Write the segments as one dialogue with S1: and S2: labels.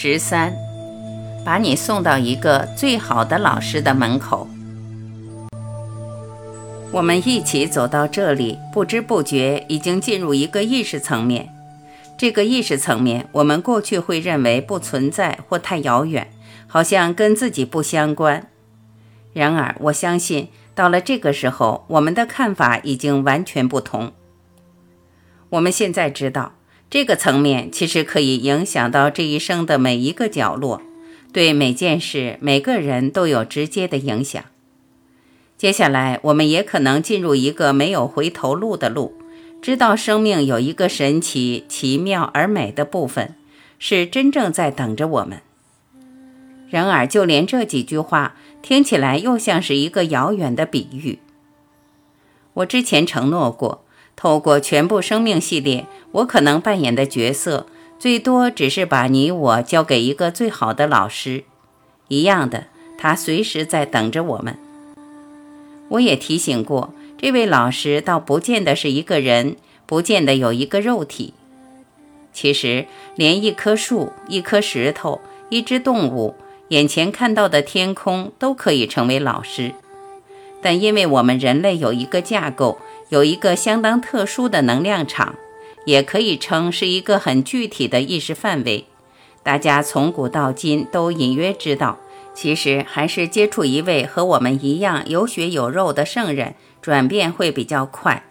S1: 十三，把你送到一个最好的老师的门口。我们一起走到这里，不知不觉已经进入一个意识层面。这个意识层面，我们过去会认为不存在或太遥远，好像跟自己不相关。然而，我相信到了这个时候，我们的看法已经完全不同。我们现在知道。这个层面其实可以影响到这一生的每一个角落，对每件事、每个人都有直接的影响。接下来，我们也可能进入一个没有回头路的路，知道生命有一个神奇、奇妙而美的部分，是真正在等着我们。然而，就连这几句话听起来又像是一个遥远的比喻。我之前承诺过。透过全部生命系列，我可能扮演的角色，最多只是把你我交给一个最好的老师，一样的，他随时在等着我们。我也提醒过，这位老师倒不见得是一个人，不见得有一个肉体。其实，连一棵树、一颗石头、一只动物、眼前看到的天空，都可以成为老师。但因为我们人类有一个架构。有一个相当特殊的能量场，也可以称是一个很具体的意识范围。大家从古到今都隐约知道，其实还是接触一位和我们一样有血有肉的圣人，转变会比较快。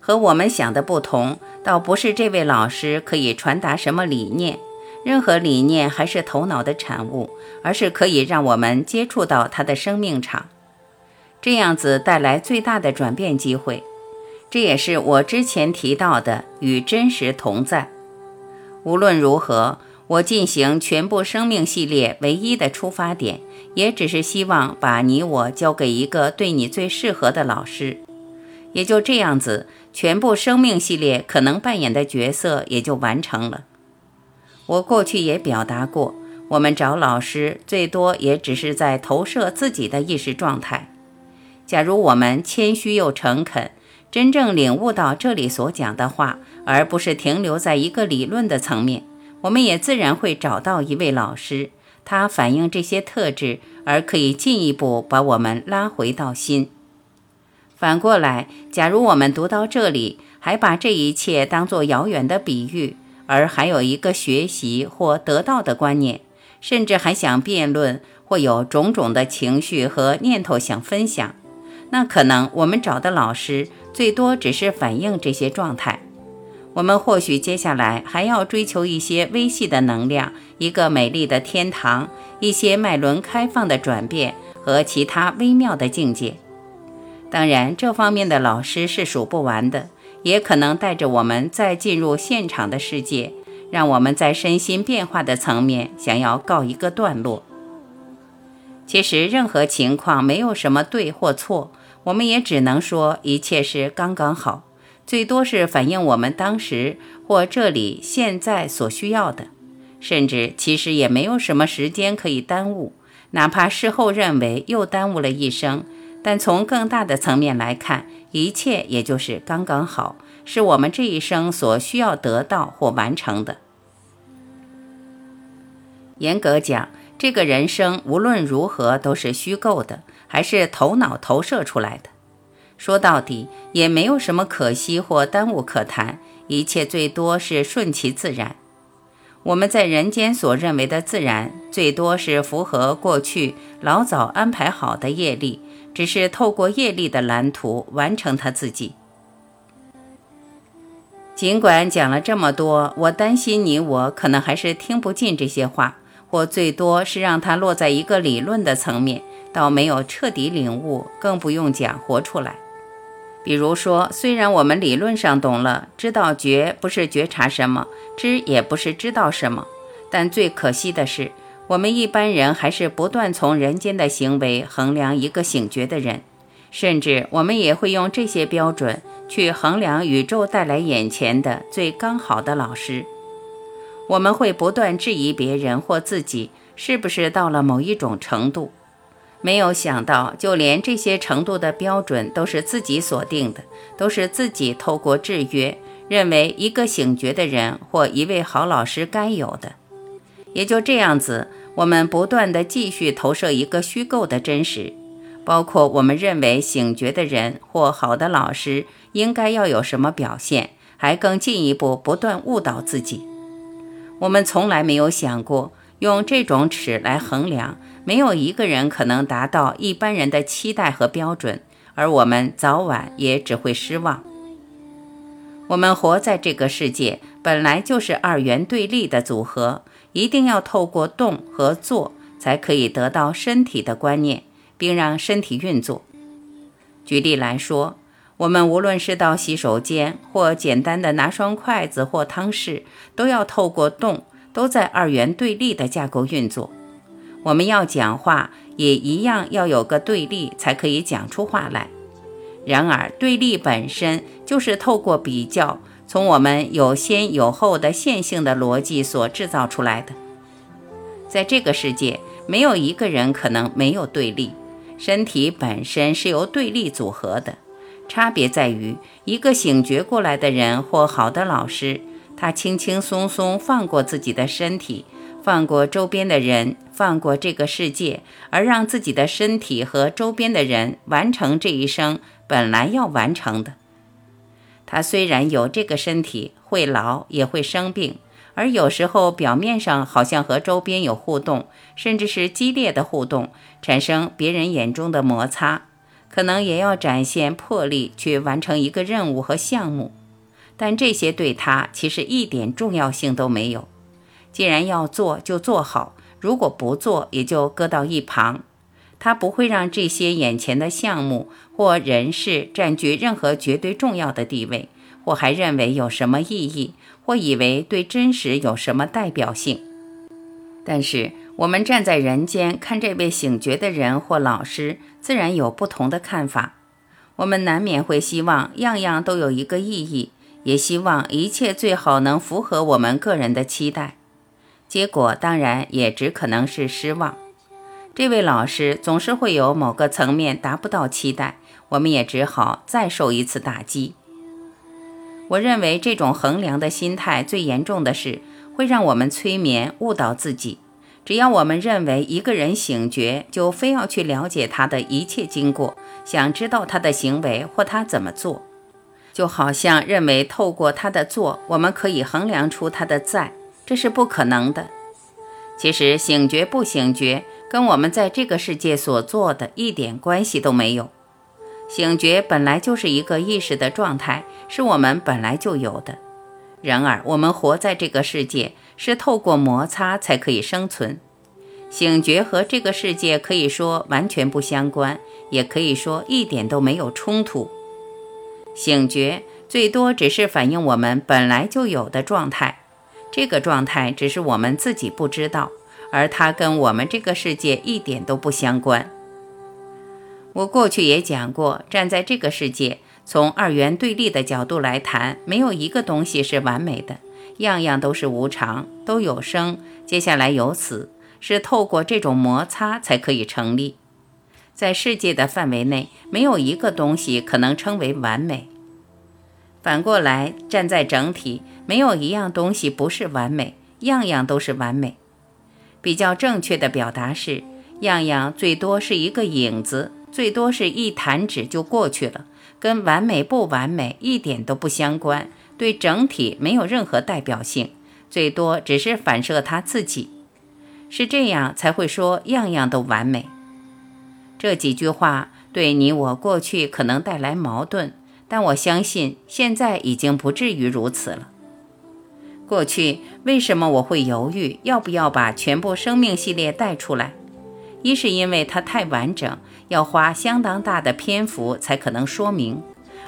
S1: 和我们想的不同，倒不是这位老师可以传达什么理念，任何理念还是头脑的产物，而是可以让我们接触到他的生命场。这样子带来最大的转变机会，这也是我之前提到的与真实同在。无论如何，我进行全部生命系列唯一的出发点，也只是希望把你我交给一个对你最适合的老师。也就这样子，全部生命系列可能扮演的角色也就完成了。我过去也表达过，我们找老师最多也只是在投射自己的意识状态。假如我们谦虚又诚恳，真正领悟到这里所讲的话，而不是停留在一个理论的层面，我们也自然会找到一位老师，他反映这些特质，而可以进一步把我们拉回到心。反过来，假如我们读到这里，还把这一切当作遥远的比喻，而还有一个学习或得到的观念，甚至还想辩论，或有种种的情绪和念头想分享。那可能我们找的老师最多只是反映这些状态，我们或许接下来还要追求一些微细的能量，一个美丽的天堂，一些脉轮开放的转变和其他微妙的境界。当然，这方面的老师是数不完的，也可能带着我们再进入现场的世界，让我们在身心变化的层面想要告一个段落。其实，任何情况没有什么对或错。我们也只能说一切是刚刚好，最多是反映我们当时或这里现在所需要的，甚至其实也没有什么时间可以耽误，哪怕事后认为又耽误了一生，但从更大的层面来看，一切也就是刚刚好，是我们这一生所需要得到或完成的。严格讲，这个人生无论如何都是虚构的。还是头脑投射出来的，说到底也没有什么可惜或耽误可谈，一切最多是顺其自然。我们在人间所认为的自然，最多是符合过去老早安排好的业力，只是透过业力的蓝图完成他自己。尽管讲了这么多，我担心你我可能还是听不进这些话，或最多是让它落在一个理论的层面。倒没有彻底领悟，更不用讲活出来。比如说，虽然我们理论上懂了，知道觉不是觉察什么，知也不是知道什么，但最可惜的是，我们一般人还是不断从人间的行为衡量一个醒觉的人，甚至我们也会用这些标准去衡量宇宙带来眼前的最刚好的老师。我们会不断质疑别人或自己，是不是到了某一种程度。没有想到，就连这些程度的标准都是自己锁定的，都是自己透过制约，认为一个醒觉的人或一位好老师该有的。也就这样子，我们不断地继续投射一个虚构的真实，包括我们认为醒觉的人或好的老师应该要有什么表现，还更进一步不断误导自己。我们从来没有想过用这种尺来衡量，没有一个人可能达到一般人的期待和标准，而我们早晚也只会失望。我们活在这个世界，本来就是二元对立的组合，一定要透过动和做，才可以得到身体的观念，并让身体运作。举例来说，我们无论是到洗手间，或简单的拿双筷子或汤匙，都要透过动，都在二元对立的架构运作。我们要讲话，也一样要有个对立，才可以讲出话来。然而，对立本身就是透过比较，从我们有先有后的线性的逻辑所制造出来的。在这个世界，没有一个人可能没有对立。身体本身是由对立组合的，差别在于一个醒觉过来的人或好的老师，他轻轻松松放过自己的身体。放过周边的人，放过这个世界，而让自己的身体和周边的人完成这一生本来要完成的。他虽然有这个身体，会老，也会生病，而有时候表面上好像和周边有互动，甚至是激烈的互动，产生别人眼中的摩擦，可能也要展现魄力去完成一个任务和项目，但这些对他其实一点重要性都没有。既然要做，就做好；如果不做，也就搁到一旁。他不会让这些眼前的项目或人事占据任何绝对重要的地位，或还认为有什么意义，或以为对真实有什么代表性。但是，我们站在人间看这位醒觉的人或老师，自然有不同的看法。我们难免会希望样样都有一个意义，也希望一切最好能符合我们个人的期待。结果当然也只可能是失望。这位老师总是会有某个层面达不到期待，我们也只好再受一次打击。我认为这种衡量的心态最严重的是会让我们催眠误导自己。只要我们认为一个人醒觉，就非要去了解他的一切经过，想知道他的行为或他怎么做，就好像认为透过他的做，我们可以衡量出他的在。这是不可能的。其实醒觉不醒觉，跟我们在这个世界所做的一点关系都没有。醒觉本来就是一个意识的状态，是我们本来就有的。然而，我们活在这个世界，是透过摩擦才可以生存。醒觉和这个世界可以说完全不相关，也可以说一点都没有冲突。醒觉最多只是反映我们本来就有的状态。这个状态只是我们自己不知道，而它跟我们这个世界一点都不相关。我过去也讲过，站在这个世界，从二元对立的角度来谈，没有一个东西是完美的，样样都是无常，都有生，接下来有死，是透过这种摩擦才可以成立。在世界的范围内，没有一个东西可能称为完美。反过来，站在整体。没有一样东西不是完美，样样都是完美。比较正确的表达是，样样最多是一个影子，最多是一弹指就过去了，跟完美不完美一点都不相关，对整体没有任何代表性，最多只是反射它自己。是这样才会说样样都完美。这几句话对你我过去可能带来矛盾，但我相信现在已经不至于如此了。过去为什么我会犹豫要不要把全部生命系列带出来？一是因为它太完整，要花相当大的篇幅才可能说明，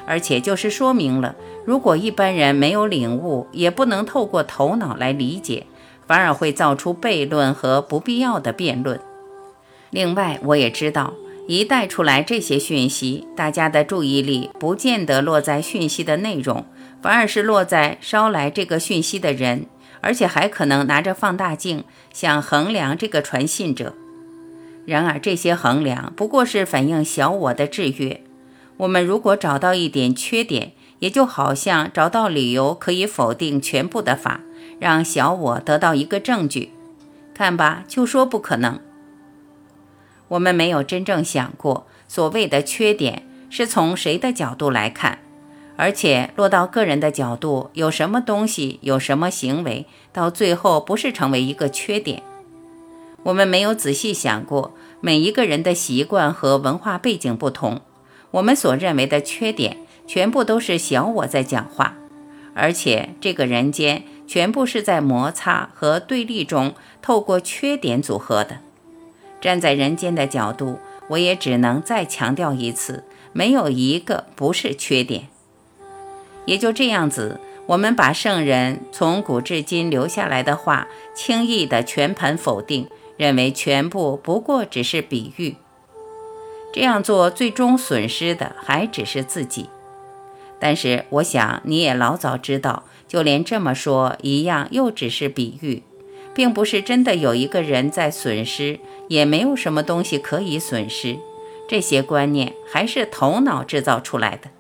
S1: 而且就是说明了，如果一般人没有领悟，也不能透过头脑来理解，反而会造出悖论和不必要的辩论。另外，我也知道，一带出来这些讯息，大家的注意力不见得落在讯息的内容。反而是落在捎来这个讯息的人，而且还可能拿着放大镜想衡量这个传信者。然而这些衡量不过是反映小我的制约。我们如果找到一点缺点，也就好像找到理由可以否定全部的法，让小我得到一个证据。看吧，就说不可能。我们没有真正想过，所谓的缺点是从谁的角度来看，而且落到个人的角度，有什么东西，有什么行为，到最后不是成为一个缺点。我们没有仔细想过，每一个人的习惯和文化背景不同，我们所认为的缺点，全部都是小我在讲话，而且这个人间全部是在摩擦和对立中，透过缺点组合的。站在人间的角度，我也只能再强调一次：没有一个不是缺点。也就这样子，我们把圣人从古至今留下来的话轻易的全盘否定，认为全部不过只是比喻。这样做最终损失的还只是自己。但是我想你也老早知道，就连这么说一样，又只是比喻。并不是真的有一个人在损失，也没有什么东西可以损失。这些观念还是头脑制造出来的。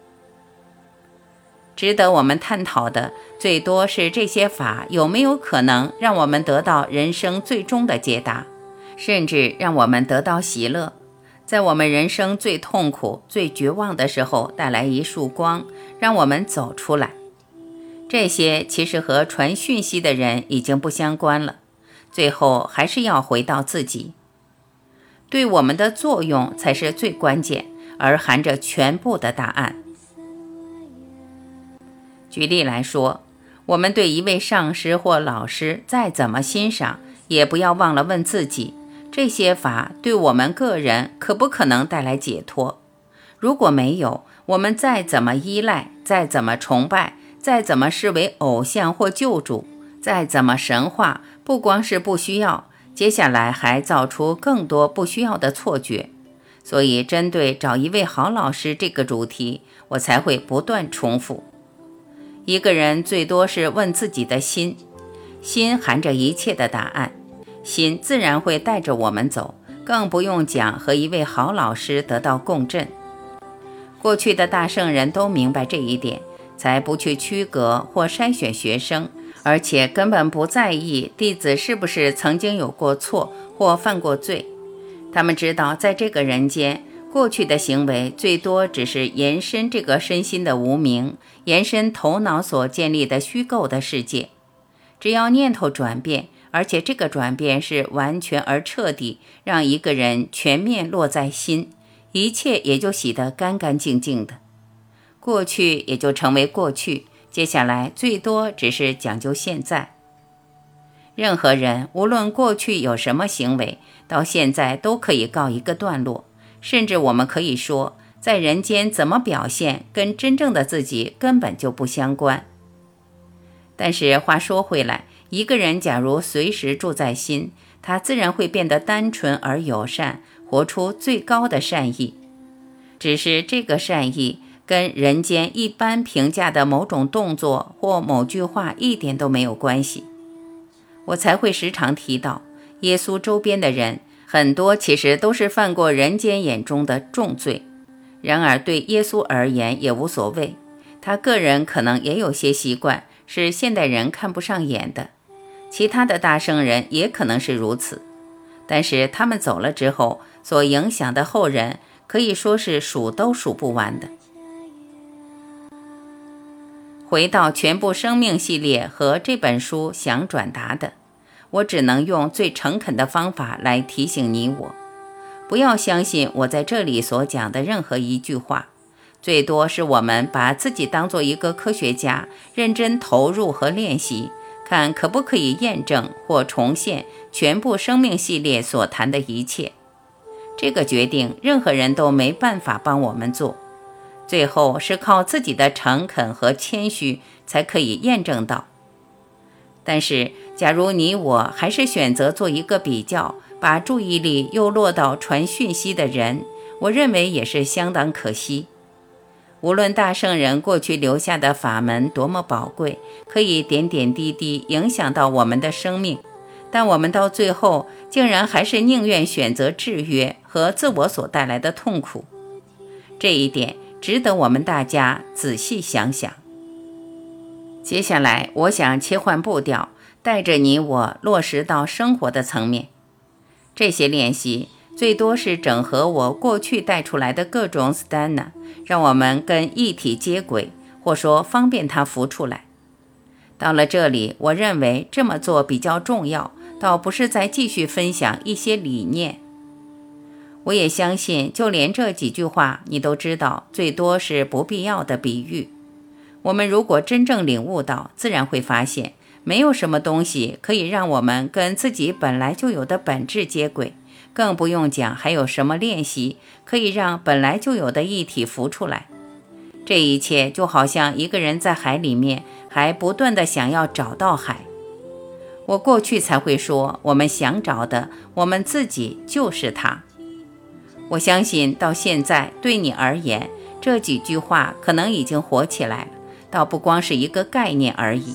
S1: 值得我们探讨的，最多是这些法有没有可能让我们得到人生最终的解答，甚至让我们得到喜乐，在我们人生最痛苦、最绝望的时候带来一束光，让我们走出来。这些其实和传讯息的人已经不相关了，最后还是要回到自己，对我们的作用才是最关键，而含着全部的答案。举例来说，我们对一位上师或老师再怎么欣赏，也不要忘了问自己：这些法对我们个人可不可能带来解脱？如果没有，我们再怎么依赖，再怎么崇拜。再怎么视为偶像或救主，再怎么神话，不光是不需要，接下来还造出更多不需要的错觉。所以，针对找一位好老师这个主题，我才会不断重复：一个人最多是问自己的心，心含着一切的答案，心自然会带着我们走，更不用讲和一位好老师得到共振。过去的大圣人都明白这一点。才不去区隔或筛选学生，而且根本不在意弟子是不是曾经有过错或犯过罪。他们知道，在这个人间，过去的行为最多只是延伸这个身心的无名，延伸头脑所建立的虚构的世界。只要念头转变，而且这个转变是完全而彻底，让一个人全面落在心，一切也就洗得干干净净的。过去也就成为过去，接下来最多只是讲究现在。任何人无论过去有什么行为，到现在都可以告一个段落。甚至我们可以说，在人间怎么表现，跟真正的自己根本就不相关。但是话说回来，一个人假如随时住在心，他自然会变得单纯而友善，活出最高的善意。只是这个善意。跟人间一般评价的某种动作或某句话一点都没有关系，我才会时常提到，耶稣周边的人很多其实都是犯过人间眼中的重罪，然而对耶稣而言也无所谓，他个人可能也有些习惯是现代人看不上眼的，其他的大圣人也可能是如此，但是他们走了之后所影响的后人可以说是数都数不完的。回到全部生命系列和这本书想转达的，我只能用最诚恳的方法来提醒你我：不要相信我在这里所讲的任何一句话。最多是我们把自己当做一个科学家，认真投入和练习，看可不可以验证或重现全部生命系列所谈的一切。这个决定，任何人都没办法帮我们做。最后是靠自己的诚恳和谦虚才可以验证到。但是，假如你我还是选择做一个比较，把注意力又落到传讯息的人，我认为也是相当可惜。无论大圣人过去留下的法门多么宝贵，可以点点滴滴影响到我们的生命，但我们到最后竟然还是宁愿选择制约和自我所带来的痛苦。这一点。值得我们大家仔细想想。接下来，我想切换步调，带着你我落实到生活的层面。这些练习最多是整合我过去带出来的各种 stana，让我们跟一体接轨，或说方便它浮出来。到了这里，我认为这么做比较重要，倒不是在继续分享一些理念。我也相信，就连这几句话，你都知道，最多是不必要的比喻。我们如果真正领悟到，自然会发现，没有什么东西可以让我们跟自己本来就有的本质接轨，更不用讲还有什么练习可以让本来就有的一体浮出来。这一切就好像一个人在海里面，还不断的想要找到海。我过去才会说，我们想找的，我们自己就是它。我相信到现在，对你而言，这几句话可能已经火起来了，倒不光是一个概念而已。